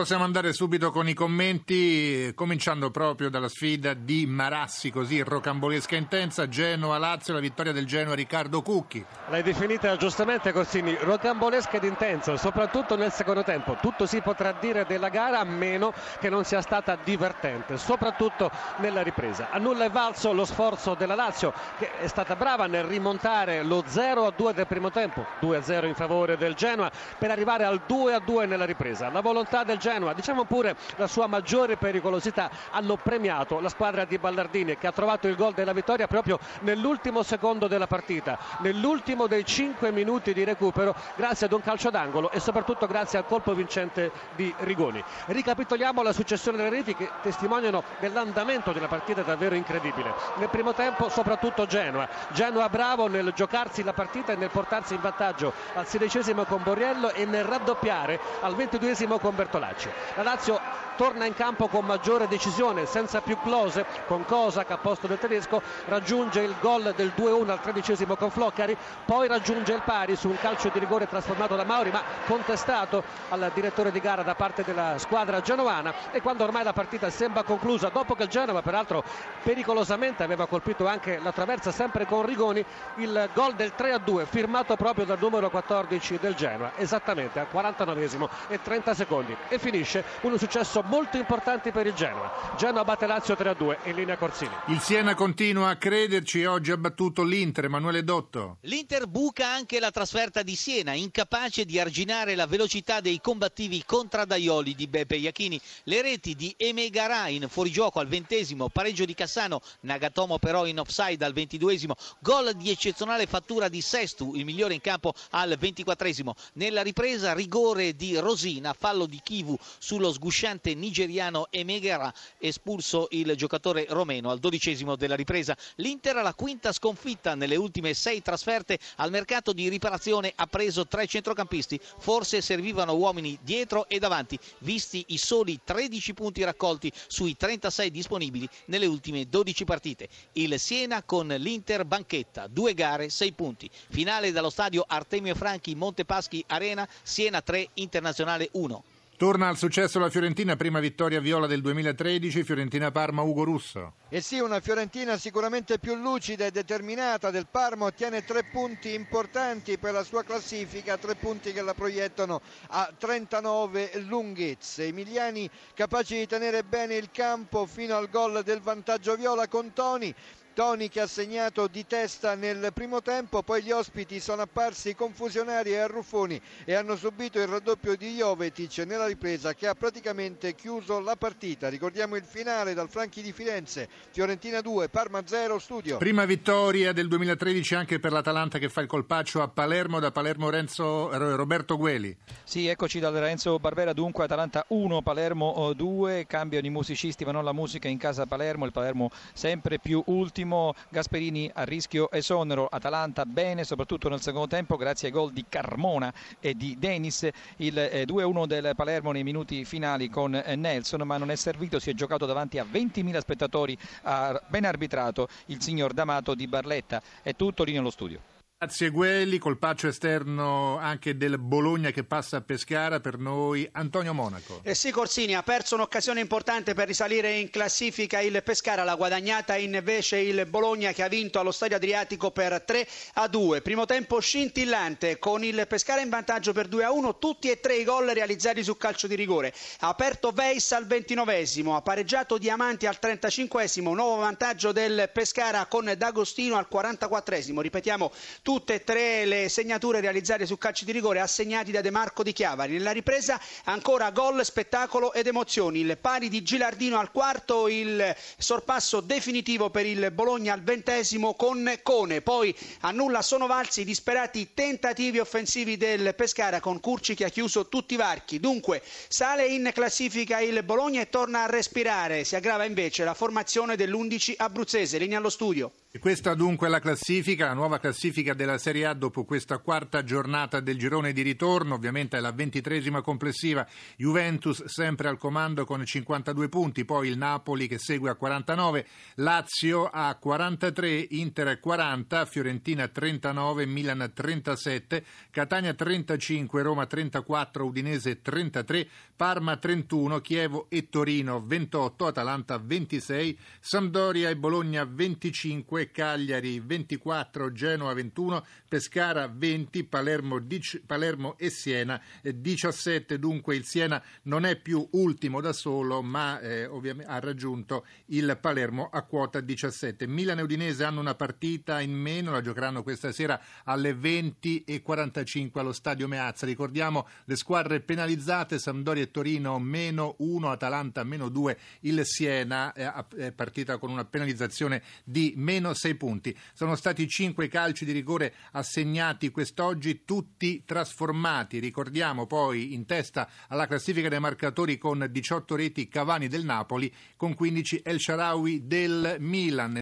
Possiamo andare subito con i commenti, cominciando proprio dalla sfida di Marassi, così rocambolesca intensa, Genoa-Lazio, la vittoria del Genoa Riccardo Cucchi. L'hai definita giustamente Corsini, rocambolesca ed intensa, soprattutto nel secondo tempo. Tutto si potrà dire della gara a meno che non sia stata divertente, soprattutto nella ripresa. A nulla è valso lo sforzo della Lazio, che è stata brava nel rimontare lo 0-2 del primo tempo, 2-0 in favore del Genoa, per arrivare al 2-2 nella ripresa. La volontà del Genoa, diciamo pure la sua maggiore pericolosità, hanno premiato la squadra di Ballardini che ha trovato il gol della vittoria proprio nell'ultimo secondo della partita, nell'ultimo dei 5 minuti di recupero, grazie ad un calcio d'angolo e soprattutto grazie al colpo vincente di Rigoni. Ricapitoliamo la successione delle reti che testimoniano dell'andamento della partita davvero incredibile. Nel primo tempo soprattutto Genoa, Genoa bravo nel giocarsi la partita e nel portarsi in vantaggio al sedicesimo con Borriello e nel raddoppiare al ventiduesimo con Bertolacci. Lazio. La Lazio torna in campo con maggiore decisione, senza più close, con Cosa che a posto del tedesco raggiunge il gol del 2-1 al tredicesimo con Floccari, poi raggiunge il pari su un calcio di rigore trasformato da Mauri ma contestato al direttore di gara da parte della squadra genovana e quando ormai la partita sembra conclusa, dopo che il Genova peraltro pericolosamente aveva colpito anche la traversa sempre con Rigoni, il gol del 3-2 firmato proprio dal numero 14 del Genoa, esattamente al 49 e 30 secondi e finisce un successo molto importante per il Genoa. Genoa batte Lazio 3-2 in linea Corsini. Il Siena continua a crederci e oggi ha battuto l'Inter, Emanuele Dotto. L'Inter buca anche la trasferta di Siena, incapace di arginare la velocità dei combattivi contraddaioli di Beppe Iachini. Le reti di Emegara in fuorigioco al ventesimo, pareggio di Cassano, Nagatomo però in offside al ventiduesimo, gol di eccezionale fattura di Sestu, il migliore in campo al ventiquattresimo. Nella ripresa rigore di Rosina, fallo di Kivu Sullo sgusciante nigeriano Emegera, espulso il giocatore romeno al dodicesimo della ripresa. L'Inter alla quinta sconfitta nelle ultime sei trasferte al mercato di riparazione ha preso tre centrocampisti, forse servivano uomini dietro e davanti, visti i soli 13 punti raccolti sui 36 disponibili nelle ultime 12 partite. Il Siena con l'Inter banchetta, due gare, sei punti. Finale dallo stadio Artemio Franchi Montepaschi Arena, Siena 3, Internazionale 1. Torna al successo la Fiorentina, prima vittoria viola del 2013, Fiorentina-Parma, Ugo Russo. E sì, una Fiorentina sicuramente più lucida e determinata del Parma, ottiene tre punti importanti per la sua classifica, tre punti che la proiettano a 39 lunghezze. Emiliani capaci di tenere bene il campo fino al gol del vantaggio viola con Toni Toni che ha segnato di testa nel primo tempo, poi gli ospiti sono apparsi confusionari e arruffoni e hanno subito il raddoppio di Jovetic nella ripresa che ha praticamente chiuso la partita. Ricordiamo il finale dal Franchi di Firenze, Fiorentina 2, Parma 0, studio. Prima vittoria del 2013 anche per l'Atalanta che fa il colpaccio a Palermo, da Palermo Renzo, Roberto Gueli. Sì, eccoci da Renzo Barbera, dunque Atalanta 1, Palermo 2, cambiano i musicisti ma non la musica in casa Palermo, il Palermo sempre più ultimo ultimo Gasperini a rischio esonero, Atalanta bene soprattutto nel secondo tempo grazie ai gol di Carmona e di Denis, il 2-1 eh, del Palermo nei minuti finali con eh, Nelson ma non è servito, si è giocato davanti a 20.000 spettatori, ha ben arbitrato il signor D'Amato di Barletta, è tutto lì nello studio. Grazie Guelli, colpaccio esterno anche del Bologna che passa a Pescara per noi Antonio Monaco. Eh sì, Corsini ha perso un'occasione importante per risalire in classifica il Pescara, l'ha guadagnata invece il Bologna che ha vinto allo Stadio Adriatico per 3 a 2. Primo tempo scintillante con il Pescara in vantaggio per 2 a 1, tutti e tre i gol realizzati su calcio di rigore. Ha aperto Weiss al 29esimo, ha pareggiato Diamanti al 35esimo, nuovo vantaggio del Pescara con D'Agostino al 44esimo. Ripetiamo tutte e tre le segnature realizzate su calci di rigore assegnati da De Marco di Chiavari. Nella ripresa ancora gol, spettacolo ed emozioni. Il pari di Gilardino al quarto, il sorpasso definitivo per il Bologna al ventesimo con Cone. Poi a nulla sono valsi i disperati tentativi offensivi del Pescara con Curci che ha chiuso tutti i varchi. Dunque sale in classifica il Bologna e torna a respirare. Si aggrava invece la formazione dell'11 abruzzese. Linea allo studio. E questa dunque è la classifica, la nuova classifica della Serie A dopo questa quarta giornata del girone di ritorno, ovviamente è la ventitresima complessiva, Juventus sempre al comando con 52 punti, poi il Napoli che segue a 49, Lazio a 43, Inter a 40, Fiorentina 39, Milan 37, Catania 35, Roma 34, Udinese 33, Parma 31, Chievo e Torino 28, Atalanta 26, Sampdoria e Bologna 25, Cagliari 24, Genoa 21, Pescara 20, Palermo, Palermo e Siena 17. Dunque il Siena non è più ultimo da solo, ma eh, ha raggiunto il Palermo a quota 17. Milan e Udinese hanno una partita in meno, la giocheranno questa sera alle 20.45 allo stadio Meazza. Ricordiamo le squadre penalizzate, Sampdoria e Torino meno 1, Atalanta meno 2, il Siena è partita con una penalizzazione di meno meno 6 punti. Sono stati 5 calci di rigore assegnati quest'oggi, tutti trasformati. Ricordiamo poi in testa alla classifica dei marcatori con 18 reti Cavani del Napoli, con 15 El Sharawi del Milan.